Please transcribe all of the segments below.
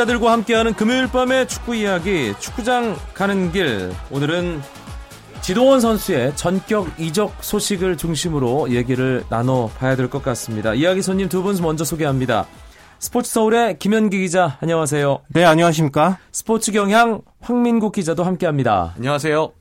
축구 기자들과 함께하는 금요일 밤의 축구 이야기, 축구장 가는 길. 오늘은 지동원 선수의 전격 이적 소식을 중심으로 얘기를 나눠봐야 될 것 같습니다. 이야기 손님 두 분 먼저 소개합니다. 스포츠 서울의 김현기 기자, 안녕하세요. 네, 안녕하십니까. 스포츠 경향 황민국 기자도 함께합니다. 안녕하세요.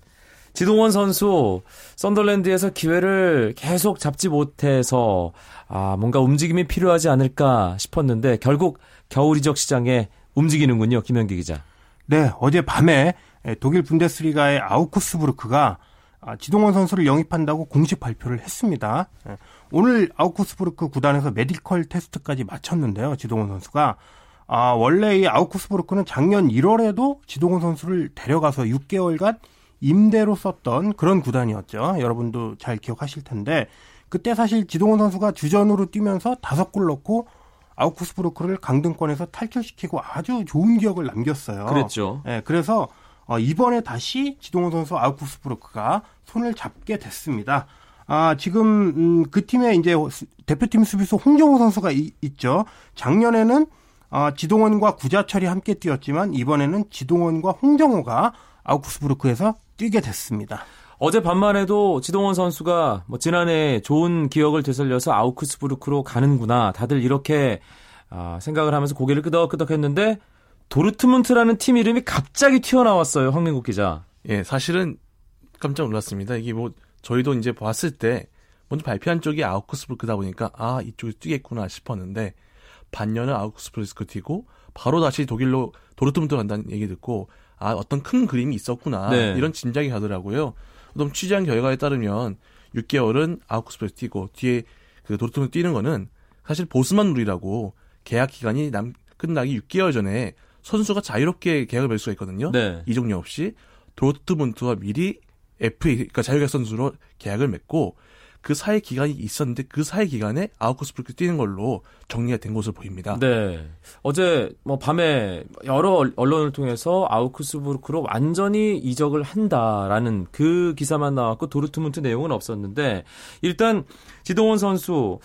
지동원 선수 썬더랜드에서 기회를 계속 잡지 못해서 아, 뭔가 움직임이 필요하지 않을까 싶었는데 결국 겨울 이적 시장에 움직이는군요. 김현기 기자. 네, 어제 밤에 독일 분데스리가의 아우쿠스부르크가 아, 지동원 선수를 영입한다고 공식 발표를 했습니다. 예, 오늘 아우쿠스부르크 구단에서 메디컬 테스트까지 마쳤는데요. 지동원 선수가 아, 원래 이 아우쿠스부르크는 작년 1월에도 지동원 선수를 데려가서 6개월간 임대로 썼던 그런 구단이었죠. 여러분도 잘 기억하실 텐데 그때 사실 지동원 선수가 주전으로 뛰면서 다섯 골 넣고 아우쿠스부르크를 강등권에서 탈출시키고 아주 좋은 기억을 남겼어요. 그랬죠. 네, 그래서 어, 이번에 다시 지동원 선수 아우쿠스부르크가 손을 잡게 됐습니다. 아, 지금 음, 그 팀에 이제 대표팀 수비수 홍정호 선수가 이, 있죠. 작년에는 아, 지동원과 구자철이 함께 뛰었지만 이번에는 지동원과 홍정호가 아우쿠스부르크에서 뛰게 됐습니다. 어제 밤만 해도 지동원 선수가 뭐 지난해 좋은 기억을 되살려서 아우크스부르크로 가는구나. 다들 이렇게 아, 생각을 하면서 고개를 끄덕끄덕 했는데 도르트문트라는 팀 이름이 갑자기 튀어나왔어요. 황민국 기자. 예, 사실은 깜짝 놀랐습니다. 이게 뭐 저희도 이제 봤을 때 먼저 발표한 쪽이 아우크스부르크다 보니까 아 이쪽에 뛰겠구나 싶었는데 반년을 아우크스부르크 뛰고 바로 다시 독일로 도르트문트 간다는 얘기 듣고 아 어떤 큰 그림이 있었구나 네. 이런 짐작이 가더라고요. 그럼 취재한 결과에 따르면 6개월은 아우크스부르크 뛰고 뒤에 그 도르트문트 뛰는 거는 사실 보스만 룰이라고 계약 기간이 남 끝나기 6개월 전에 선수가 자유롭게 계약을 맺을 수가 있거든요. 네. 이종료 없이 도르트문트와 미리 FA 그러니까 자유계약 선수로 계약을 맺고 그 사회 기간이 있었는데 그 사회 기간에 아우크스부르크 뛰는 걸로 정리가 된 것으로 보입니다. 네. 어제 뭐 밤에 여러 언론을 통해서 아우크스부르크로 완전히 이적을 한다라는 그 기사만 나왔고 도르트문트 내용은 없었는데 일단 지동원 선수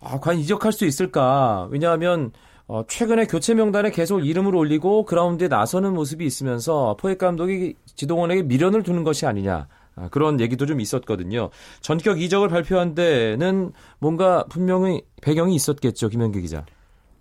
아, 과연 이적할 수 있을까? 왜냐하면 어, 최근에 교체 명단에 계속 이름을 올리고 그라운드에 나서는 모습이 있으면서 포획 감독이 지동원에게 미련을 두는 것이 아니냐. 아, 그런 얘기도 좀 있었거든요. 전격 이적을 발표한 데는 뭔가 분명히 배경이 있었겠죠, 김현기 기자.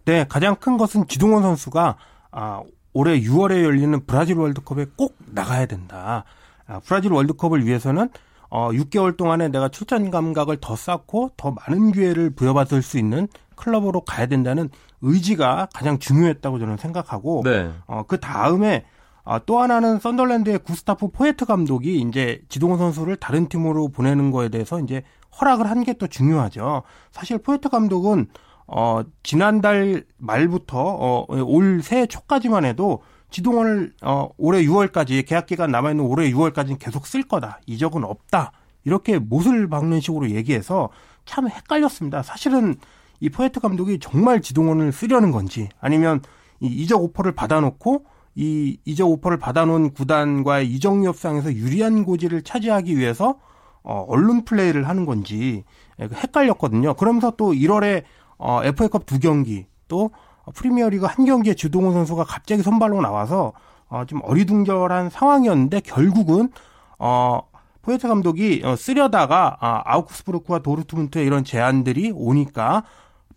네, 가장 큰 것은 지동원 선수가 아, 올해 6월에 열리는 브라질 월드컵에 꼭 나가야 된다. 아, 브라질 월드컵을 위해서는 어, 6개월 동안에 내가 출전 감각을 더 쌓고 더 많은 기회를 부여받을 수 있는 클럽으로 가야 된다는 의지가 가장 중요했다고 저는 생각하고 네. 어, 그 다음에 아, 또 하나는 썬덜랜드의 구스타프 포에트 감독이 이제 지동원 선수를 다른 팀으로 보내는 거에 대해서 이제 허락을 한 게 또 중요하죠. 사실 포에트 감독은 어, 지난달 말부터 어, 올 새해 초까지만 해도 지동원을 어, 올해 6월까지 계약 기간 남아 있는 올해 6월까지는 계속 쓸 거다. 이적은 없다. 이렇게 못을 박는 식으로 얘기해서 참 헷갈렸습니다. 사실은 이 포에트 감독이 정말 지동원을 쓰려는 건지 아니면 이 이적 오퍼를 받아놓고 이 이적 오퍼를 받아놓은 구단과의 이적 협상에서 유리한 고지를 차지하기 위해서 어, 언론 플레이를 하는 건지 헷갈렸거든요. 그러면서 또 1월에 어, FA컵 두 경기 또 프리미어리그 한 경기에 지동원 선수가 갑자기 선발로 나와서 어, 좀 어리둥절한 상황이었는데 결국은 어, 포에트 감독이 어, 쓰려다가 아, 아우크스부르크와 도르트문트의 이런 제안들이 오니까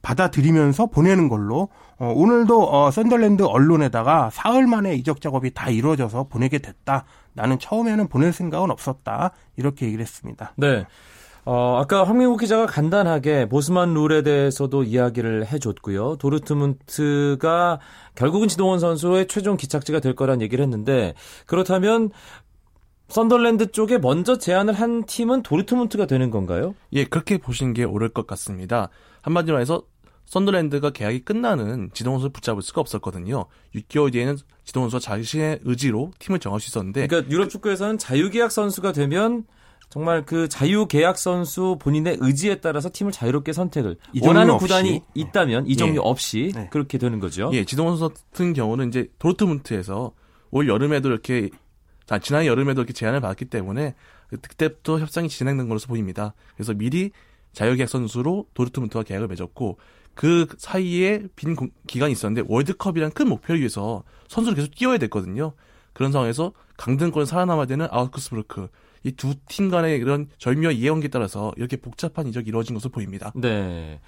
받아들이면서 보내는 걸로 어, 오늘도 어, 샌덜랜드 언론에다가 사흘 만에 이적 작업이 다 이루어져서 보내게 됐다. 나는 처음에는 보낼 생각은 없었다. 이렇게 얘기를 했습니다. 네. 어, 아까 황민국 기자가 간단하게 보스만 룰에 대해서도 이야기를 해줬고요. 도르트문트가 결국은 지동원 선수의 최종 기착지가 될 거란 얘기를 했는데 그렇다면 썬덜랜드 쪽에 먼저 제안을 한 팀은 도르트문트가 되는 건가요? 예, 그렇게 보시는 게 옳을 것 같습니다. 한마디로 해서 썬더랜드가 계약이 끝나는 지동원 선수를 붙잡을 수가 없었거든요. 6개월 뒤에는 지동원 선수가 자신의 의지로 팀을 정할 수 있었는데 그러니까 유럽 축구에서는 자유계약 선수가 되면 정말 그 자유계약 선수 본인의 의지에 따라서 팀을 자유롭게 선택을 원하는 없이. 구단이 있다면 이정류 예. 없이 네. 그렇게 되는 거죠. 예, 지동원 선수 같은 경우는 이제 도르트문트에서 올 여름에도 이렇게 자, 지난 여름에도 이렇게 제안을 받았기 때문에 그때부터 협상이 진행된 것으로 보입니다. 그래서 미리 자유계약 선수로 도르트문트와 계약을 맺었고 그 사이에 빈 공- 기간이 있었는데 월드컵이란 큰 목표를 위해서 선수를 계속 뛰어야 됐거든요. 그런 상황에서 강등권에 살아남아야 되는 아우크스부르크 이 두 팀 간의 이런 절묘한 이해관계에 따라서 이렇게 복잡한 이적이 이루어진 것으로 보입니다. 네.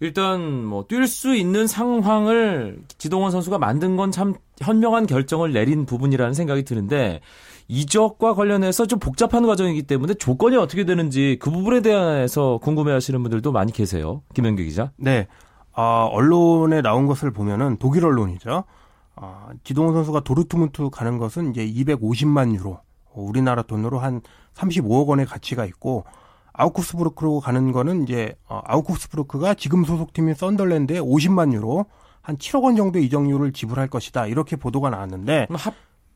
일단 뭐 뛸 수 있는 상황을 지동원 선수가 만든 건 참 현명한 결정을 내린 부분이라는 생각이 드는데 이적과 관련해서 좀 복잡한 과정이기 때문에 조건이 어떻게 되는지 그 부분에 대해서 궁금해하시는 분들도 많이 계세요. 김현규 기자. 네. 아, 언론에 나온 것을 보면은 독일 언론이죠. 아, 지동원 선수가 도르트문트 가는 것은 이제 250만 유로, 어, 우리나라 돈으로 한 35억 원의 가치가 있고 아우쿠스부르크로 가는 거는 이제 어, 아우쿠스부르크가 지금 소속팀인 썬덜랜드에 50만 유로, 한 7억 원 정도 이적료를 지불할 것이다. 이렇게 보도가 나왔는데 그럼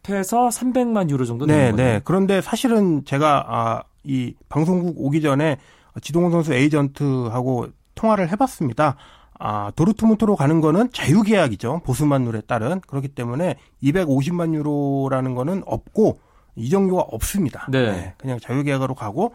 합해서 300만 유로 정도 네, 되는 거네요. 네. 그런데 사실은 제가 아, 이 방송국 오기 전에 지동원 선수 에이전트하고 통화를 해봤습니다. 아, 도르트문트로 가는 거는 자유계약이죠. 보스만 룰에 따른. 그렇기 때문에 250만 유로라는 거는 없고 이적료가 없습니다. 네. 그냥 자유계약으로 가고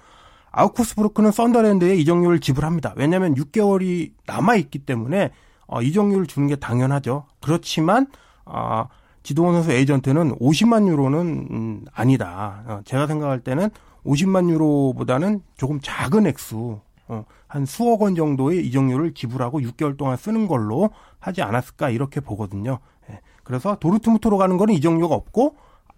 아우쿠스부르크는 썬더랜드에 이적료를 지불합니다. 왜냐하면 6개월이 남아 있기 때문에 어, 이적료를 주는 게 당연하죠. 그렇지만 아, 지동원 선수 에이전트는 50만 유로는 음, 아니다. 어, 제가 생각할 때는 50만 유로보다는 조금 작은 액수, 어, 한 수억 원 정도의 이적료를 지불하고 6개월 동안 쓰는 걸로 하지 않았을까 이렇게 보거든요. 예. 그래서 도르트무트로 가는 거는 이적료가 없고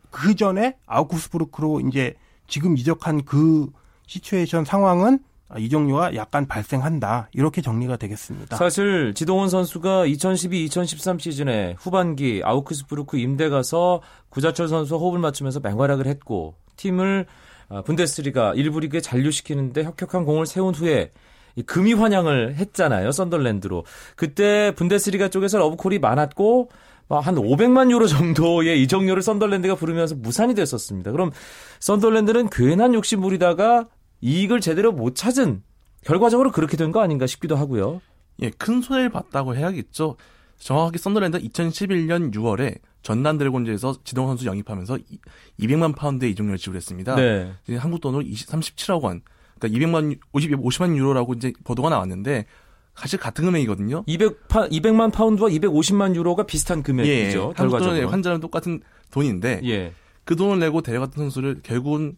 그 전에 아우쿠스부르크로 이제 지금 이적한 그 시츄에이션 상황은 이적료가 약간 발생한다 이렇게 정리가 되겠습니다. 사실 지동원 선수가 2012-2013 시즌에 후반기 아우크스부르크 임대 가서 구자철 선수와 호흡을 맞추면서 맹활약을 했고 팀을 아, 분데스리가 1부 리그에 잔류시키는데 혁혁한 공을 세운 후에 금의환향을 했잖아요 썬덜랜드로 그때 분데스리가 쪽에서 러브콜이 많았고 뭐한 500만 유로 정도의 이적료를 썬덜랜드가 부르면서 무산이 됐었습니다. 그럼 썬덜랜드는 괜한 욕심 부리다가 이익을 제대로 못 찾은 결과적으로 그렇게 된 거 아닌가 싶기도 하고요. 예, 큰 손해를 봤다고 해야겠죠. 정확하게 썬더랜드 2011년 6월에 전남 드래곤즈에서 지동원 선수 영입하면서 200만 파운드의 이적료를 지불했습니다. 네. 한국 돈으로 20, 37억 원. 그러니까 200만 50, 50만 유로라고 이제 보도가 나왔는데 사실 같은 금액이거든요. 200 파, 200만 파운드와 250만 유로가 비슷한 금액이죠. 예, 한국 결과적으로. 돈의 환자는 똑같은 돈인데 예. 그 돈을 내고 데려갔던 선수를 결국은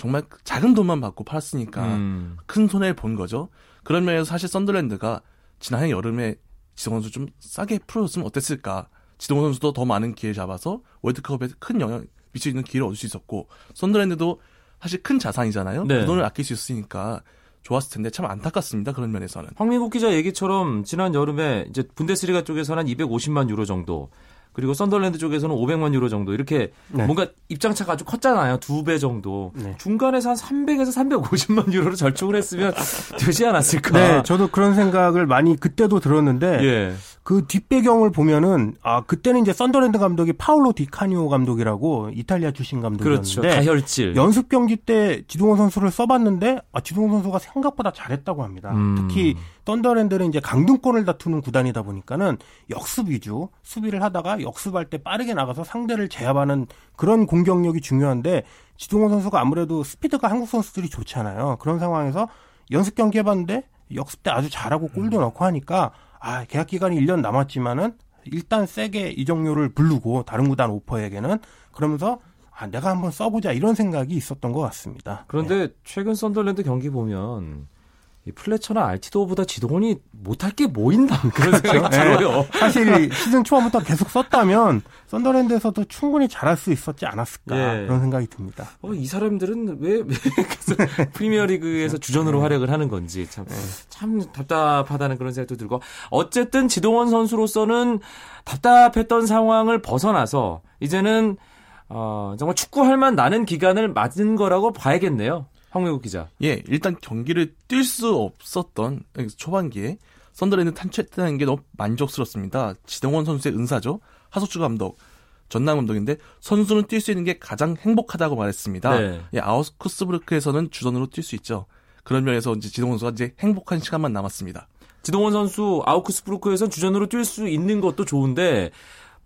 정말 작은 돈만 받고 팔았으니까 음. 큰 손해를 본 거죠. 그런 면에서 사실 썬더랜드가 지난해 여름에 지동원 선수 좀 싸게 풀어줬으면 어땠을까. 지동원 선수도 더 많은 기회 잡아서 월드컵에 큰 영향 미칠 수 있는 기회를 얻을 수 있었고 썬더랜드도 사실 큰 자산이잖아요. 네. 그 돈을 아낄 수 있으니까 좋았을 텐데 참 안타깝습니다. 그런 면에서는. 황민국 기자 얘기처럼 지난 여름에 이제 분데스리가 쪽에서는 한 250만 유로 정도 그리고 썬덜랜드 쪽에서는 500만 유로 정도 이렇게 네. 뭔가 입장차가 아주 컸잖아요. 두 배 정도. 네. 중간에서 한 300에서 350만 유로로 절충을 했으면 되지 않았을까. 네, 저도 그런 생각을 많이 그때도 들었는데 예. 그 뒷배경을 보면은 아 그때는 이제 썬더랜드 감독이 파울로 디카니오 감독이라고 이탈리아 출신 그렇죠. 감독이었는데 다혈질. 연습 경기 때 지동원 선수를 써봤는데 아 지동원 선수가 생각보다 잘했다고 합니다. 음. 특히 썬더랜드는 이제 강등권을 다투는 구단이다 보니까는 역습 위주 수비를 하다가 역습할 때 빠르게 나가서 상대를 제압하는 그런 공격력이 중요한데 지동원 선수가 아무래도 스피드가 한국 선수들이 좋잖아요. 그런 상황에서 연습 경기 해봤는데 역습 때 아주 잘하고 골도 음. 넣고 하니까 아 계약 기간이 1년 남았지만은 일단 세게 이적료를 부르고 다른 구단 오퍼에게는 그러면서 아 내가 한번 써보자 이런 생각이 있었던 것 같습니다. 그런데 최근 썬덜랜드 경기 보면 이 플래처나 알티도보다 지동원이 못할 게 뭐 있나 그런 생각이 네. 들어요. 사실 시즌 초반부터 계속 썼다면 썬더랜드에서도 충분히 잘할 수 있었지 않았을까 예. 그런 생각이 듭니다. 어, 이 사람들은 왜, 왜 프리미어리그에서 주전으로 활약을 하는 건지 참, 참 답답하다는 그런 생각도 들고 어쨌든 지동원 선수로서는 답답했던 상황을 벗어나서 이제는 어, 정말 축구할 만 나는 기간을 맞은 거라고 봐야겠네요. 황명국 기자. 예, 일단 경기를 뛸 수 없었던 초반기에 썬더랜드 탄출했다는 게 너무 만족스럽습니다. 지동원 선수의 은사죠. 하석주 감독, 전남 감독인데 선수는 뛸 수 있는 게 가장 행복하다고 말했습니다. 네. 예, 아우스쿠스부르크에서는 주전으로 뛸 수 있죠. 그런 면에서 이제 지동원 선수가 이제 행복한 시간만 남았습니다. 지동원 선수 아우크스부르크에선 주전으로 뛸 수 있는 것도 좋은데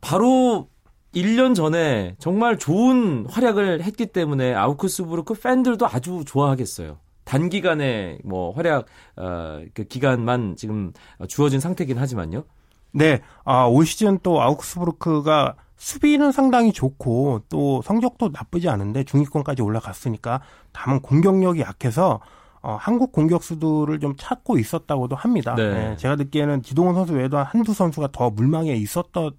바로 1년 전에 정말 좋은 활약을 했기 때문에 아우크스부르크 팬들도 아주 좋아하겠어요. 단기간에 뭐 활약 어, 그 기간만 지금 주어진 상태긴 하지만요. 네, 아, 올 시즌 또 아우크스부르크가 수비는 상당히 좋고 또 성적도 나쁘지 않은데 중위권까지 올라갔으니까 다만 공격력이 약해서 어, 한국 공격수들을 좀 찾고 있었다고도 합니다. 네. 네, 제가 듣기에는 지동원 선수 외에도 한두 선수가 더 물망에 있었던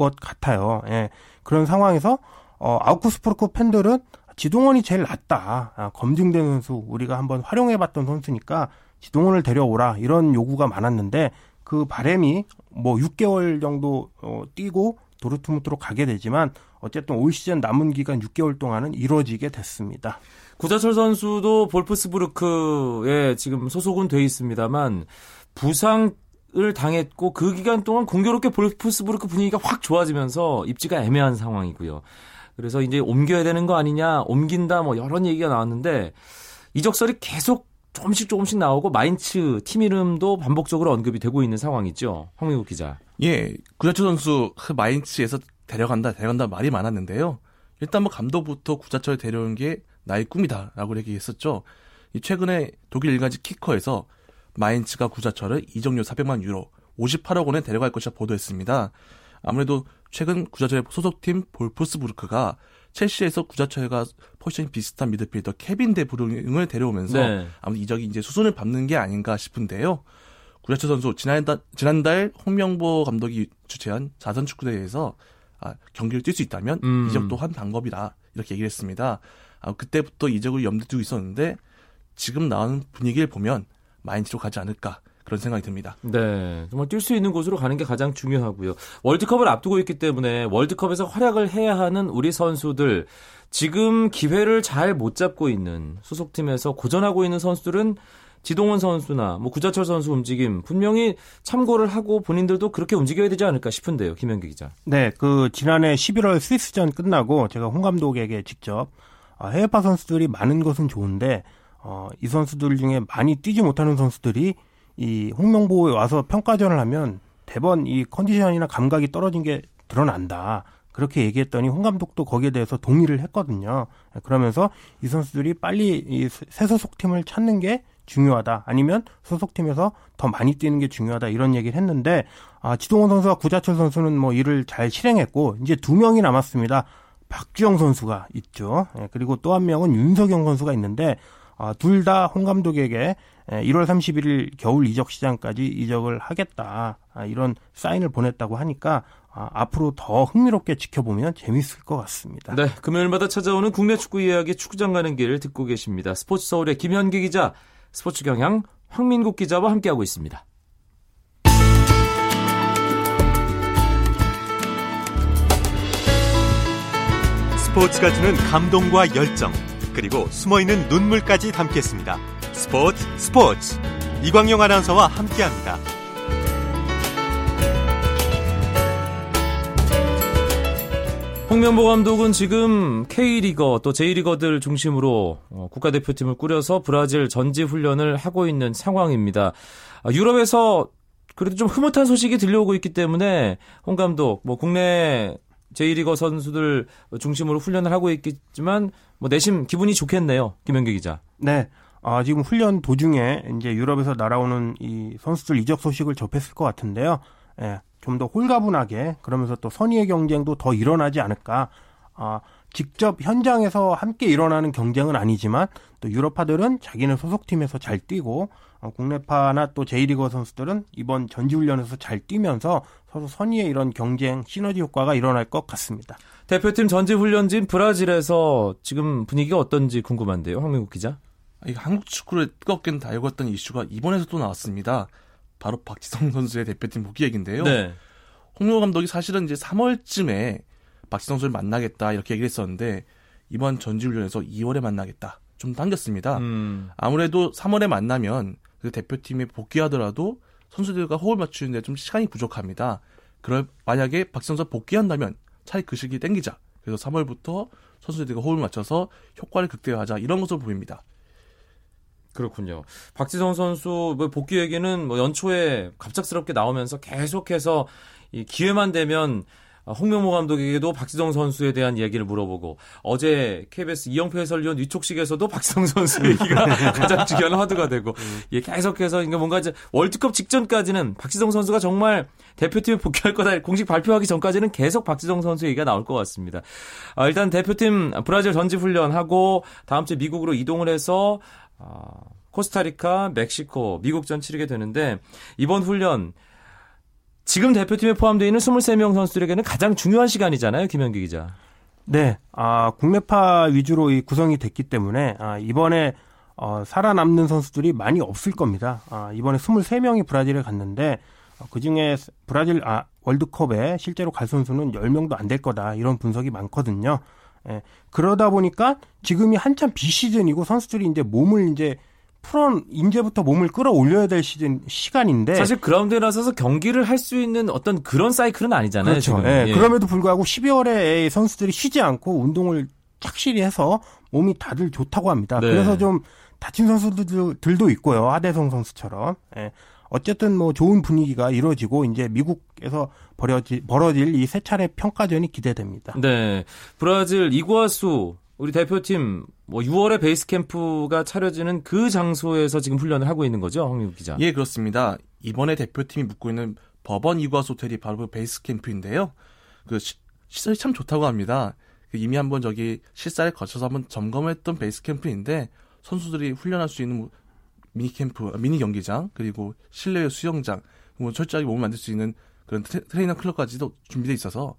것 같아요. 예, 그런 상황에서 어, 아우크스부르크 팬들은 지동원이 제일 낫다. 아, 검증된 선수 우리가 한번 활용해봤던 선수니까 지동원을 데려오라 이런 요구가 많았는데 그 바램이 뭐 6개월 정도 어, 뛰고 도르트문트로 가게 되지만 어쨌든 올 시즌 남은 기간 6개월 동안은 이루어지게 됐습니다. 구자철 선수도 볼프스부르크에 지금 소속은 돼 있습니다만 부상 을 당했고 그 기간 동안 공교롭게 볼프스부르크 분위기가 확 좋아지면서 입지가 애매한 상황이고요. 그래서 이제 옮겨야 되는 거 아니냐, 옮긴다 뭐 여러 얘기가 나왔는데 이적설이 계속 조금씩 조금씩 나오고 마인츠 팀 이름도 반복적으로 언급이 되고 있는 상황이죠. 황민국 기자. 예, 구자철 선수 그 마인츠에서 데려간다, 데려간다 말이 많았는데요. 일단 뭐 감독부터 구자철 데려온 게 나의 꿈이다라고 얘기했었죠. 최근에 독일 일간지 키커에서 마인츠가 구자철을 이적료 400만 유로, 58억 원에 데려갈 것이라 보도했습니다. 아무래도 최근 구자철의 소속팀 볼프스부르크가 첼시에서 구자철과 포지션이 비슷한 미드필더 케빈 데브루잉을 데려오면서 네. 아무튼 이적이 이제 수순을 밟는 게 아닌가 싶은데요. 구자철 선수 지난달 지난달 홍명보 감독이 주최한 자선 축구 대회에서 아, 경기를 뛸 수 있다면 음. 이적도 한 방법이다 이렇게 얘기를 했습니다. 아, 그때부터 이적을 염두에 두고 있었는데 지금 나오는 분위기를 보면 마인츠로 가지 않을까 그런 생각이 듭니다. 네, 정말 뛸 수 있는 곳으로 가는 게 가장 중요하고요. 월드컵을 앞두고 있기 때문에 월드컵에서 활약을 해야 하는 우리 선수들 지금 기회를 잘 못 잡고 있는 소속팀에서 고전하고 있는 선수들은 지동원 선수나 뭐 구자철 선수 움직임 분명히 참고를 하고 본인들도 그렇게 움직여야 되지 않을까 싶은데요, 김현기 기자. 네, 그 지난해 11월 스위스전 끝나고 제가 홍 감독에게 직접 아, 해외파 선수들이 많은 것은 좋은데 어, 이 선수들 중에 많이 뛰지 못하는 선수들이 이 홍명보에 와서 평가전을 하면 대번 이 컨디션이나 감각이 떨어진 게 드러난다. 그렇게 얘기했더니 홍 감독도 거기에 대해서 동의를 했거든요. 그러면서 이 선수들이 빨리 이 새 소속팀을 찾는 게 중요하다. 아니면 소속팀에서 더 많이 뛰는 게 중요하다. 이런 얘기를 했는데 아, 지동원 선수와 구자철 선수는 뭐 이를 잘 실행했고 이제 두 명이 남았습니다. 박주영 선수가 있죠. 예, 그리고 또 한 명은 윤석영 선수가 있는데 아, 둘 다 홍 감독에게 1월 31일 겨울 이적 시장까지 이적을 하겠다. 아, 이런 사인을 보냈다고 하니까 아, 앞으로 더 흥미롭게 지켜보면 재밌을 것 같습니다. 네, 금요일마다 찾아오는 국내 축구 이야기 축구장 가는 길 듣고 계십니다. 스포츠 서울의 김현기 기자, 스포츠 경향 황민국 기자와 함께하고 있습니다. 스포츠가 주는 감동과 열정, 그리고 숨어있는 눈물까지 담겠습니다. 스포츠 스포츠 이광용 아나운서와 함께합니다. 홍명보 감독은 지금 K리거 또 J리거들 중심으로 어, 국가대표팀을 꾸려서 브라질 전지 훈련을 하고 있는 상황입니다. 아, 유럽에서 그래도 좀 흐뭇한 소식이 들려오고 있기 때문에 홍 감독 뭐 국내 J리거 선수들 중심으로 훈련을 하고 있겠지만 뭐 내심 기분이 좋겠네요. 김현기 기자. 네. 아, 지금 훈련 도중에 이제 유럽에서 날아오는 이 선수들 이적 소식을 접했을 것 같은데요. 예, 좀 더 홀가분하게 그러면서 또 선의의 경쟁도 더 일어나지 않을까. 아, 직접 현장에서 함께 일어나는 경쟁은 아니지만 또 유럽파들은 자기네 소속팀에서 잘 뛰고 어, 국내파나 또 J리거 선수들은 이번 전지훈련에서 잘 뛰면서 서로 선의의 이런 경쟁 시너지 효과가 일어날 것 같습니다. 대표팀 전지 훈련진 브라질에서 지금 분위기가 어떤지 궁금한데요. 황민국 기자. 이 한국 축구를 뜨겁게 달궜던 이슈가 이번에도 또 나왔습니다. 바로 박지성 선수의 대표팀 복귀 얘기인데요. 네. 홍명호 감독이 사실은 이제 3월쯤에 박지성 선수를 만나겠다 이렇게 얘기를 했었는데 이번 전지훈련에서 2월에 만나겠다 좀 당겼습니다. 음. 아무래도 3월에 만나면 그 대표팀에 복귀하더라도 선수들과 호흡을 맞추는데 좀 시간이 부족합니다. 그럴 만약에 박지성 복귀한다면 차라리 그 시기 땡기자. 그래서 3월부터 선수들과 호흡을 맞춰서 효과를 극대화하자 이런 것으로 보입니다. 그렇군요. 박지성 선수 뭐 복귀 얘기는 뭐 연초에 갑작스럽게 나오면서 계속해서 이 기회만 되면 아, 홍명보 감독에게도 박지성 선수에 대한 이야기를 물어보고 어제 KBS 이영표 해설위원 위촉식에서도 박지성 선수 얘기가 가장 중요한 화두가 되고 예, 계속해서 그러니까 뭔가 이제 월드컵 직전까지는 박지성 선수가 정말 대표팀에 복귀할 거다 공식 발표하기 전까지는 계속 박지성 선수 얘기가 나올 것 같습니다. 아, 일단 대표팀 브라질 전지 훈련하고 다음 주 미국으로 이동을 해서 아, 코스타리카, 멕시코, 미국전 치르게 되는데 이번 훈련 지금 대표팀에 포함되어 있는 23명 선수들에게는 가장 중요한 시간이잖아요, 김현기 기자. 네, 아, 국내파 위주로 이 구성이 됐기 때문에 아, 이번에 어, 살아남는 선수들이 많이 없을 겁니다. 아, 이번에 23명이 브라질에 갔는데 어, 그 중에 브라질 아, 월드컵에 실제로 갈 선수는 10명도 안 될 거다. 이런 분석이 많거든요. 예, 그러다 보니까 지금이 한참 비시즌이고 선수들이 이제 몸을 이제 풀어 이제부터 몸을 끌어올려야 될 시즌 시간인데 사실 그라운드에 나서서 경기를 할 수 있는 어떤 그런 사이클은 아니잖아요. 그렇죠. 지금. 예, 예. 그럼에도 불구하고 12월에 선수들이 쉬지 않고 운동을 착실히 해서 몸이 다들 좋다고 합니다. 네. 그래서 좀 다친 선수들도 있고요. 하대성 선수처럼. 예. 어쨌든 뭐 좋은 분위기가 이루어지고 이제 미국에서 벌어지, 벌어질 이 세 차례 평가전이 기대됩니다. 네. 브라질 이구아수 우리 대표팀 뭐 6월에 베이스 캠프가 차려지는 그 장소에서 지금 훈련을 하고 있는 거죠, 황민국 기자. 예, 그렇습니다. 이번에 대표팀이 묵고 있는 법원 이과수 호텔이 바로 그 베이스 캠프인데요. 그 시, 설이 참 좋다고 합니다. 그 이미 한번 저기 실사를 거쳐서 한번 점검했던 베이스 캠프인데 선수들이 훈련할 수 있는 뭐 미니 캠프, 미니 경기장 그리고 실내 수영장, 뭐 철저하게 몸을 만들 수 있는 그런 트레- 트레이너 클럽까지도 준비돼 있어서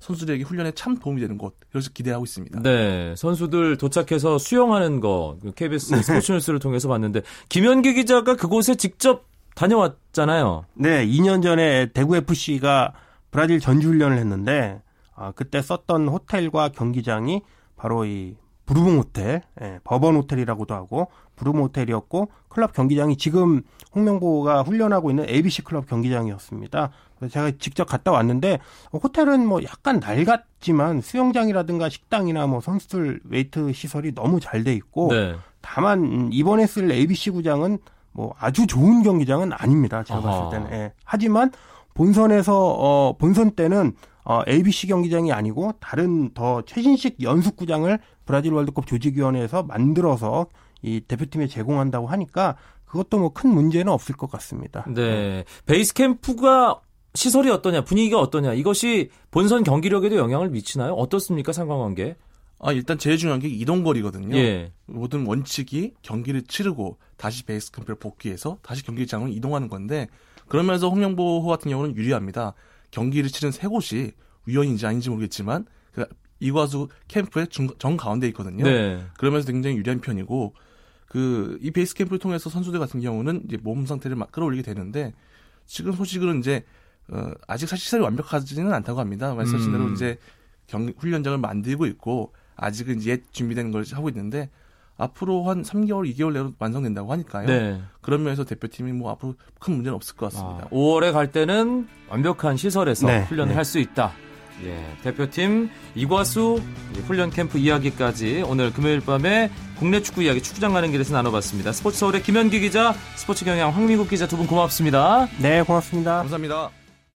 선수들에게 훈련에 참 도움이 되는 곳 그래서 기대하고 있습니다. 네, 선수들 도착해서 수영하는 거그 KBS 스포츠 뉴스를 통해서 봤는데 김현기 기자가 그곳에 직접 다녀왔잖아요. 네, 2년 전에 대구 FC가 브라질 전지 훈련을 했는데 아, 그때 썼던 호텔과 경기장이 바로 이 부르봉 호텔, 예, 버번 호텔이라고도 하고 부르봉 호텔이었고 클럽 경기장이 지금 홍명보가 훈련하고 있는 ABC 클럽 경기장이었습니다. 그래서 제가 직접 갔다 왔는데 호텔은 뭐 약간 낡았지만 수영장이라든가 식당이나 뭐 선수들 웨이트 시설이 너무 잘 돼 있고 네. 다만 음, 이번에 쓸 ABC 구장은 뭐 아주 좋은 경기장은 아닙니다. 제가 아하. 봤을 때는. 예. 하지만 본선에서 어 본선 때는 어 ABC 경기장이 아니고 다른 더 최신식 연습 구장을 브라질 월드컵 조직위원회에서 만들어서 이 대표팀에 제공한다고 하니까 그것도 뭐 큰 문제는 없을 것 같습니다. 네. 베이스 캠프가 시설이 어떠냐, 분위기가 어떠냐, 이것이 본선 경기력에도 영향을 미치나요? 어떻습니까, 상관관계? 아 일단 제일 중요한 게 이동 거리거든요. 예. 모든 원칙이 경기를 치르고 다시 베이스 캠프를 복귀해서 다시 경기장으로 이동하는 건데 그러면서 홍명보 같은 경우는 유리합니다. 경기를 치른 세 곳이 위원인지 아닌지 모르겠지만 그 이과수 캠프의 중, 정 가운데 있거든요. 네. 그러면서 굉장히 유리한 편이고 그 이 베이스 캠프를 통해서 선수들 같은 경우는 이제 몸 상태를 막 끌어올리게 되는데 지금 소식은 이제 어, 아직 사실 시설이 완벽하지는 않다고 합니다. 말씀하신 대로 음. 이제 경 훈련장을 만들고 있고 아직은 옛 준비된 걸 하고 있는데 앞으로 한 3개월, 2개월 내로 완성된다고 하니까요. 네. 그런 면에서 대표팀이 뭐 앞으로 큰 문제는 없을 것 아, 같습니다. 5월에 갈 때는 완벽한 시설에서 네, 훈련을 네. 할수 있다. 예, 대표팀 이과수 훈련 캠프 이야기까지 오늘 금요일 밤에 국내 축구 이야기 축구장 가는 길에서 나눠봤습니다. 스포츠 서울의 김현기 기자, 스포츠 경향 황민국 기자 두 분 고맙습니다. 네, 고맙습니다. 감사합니다.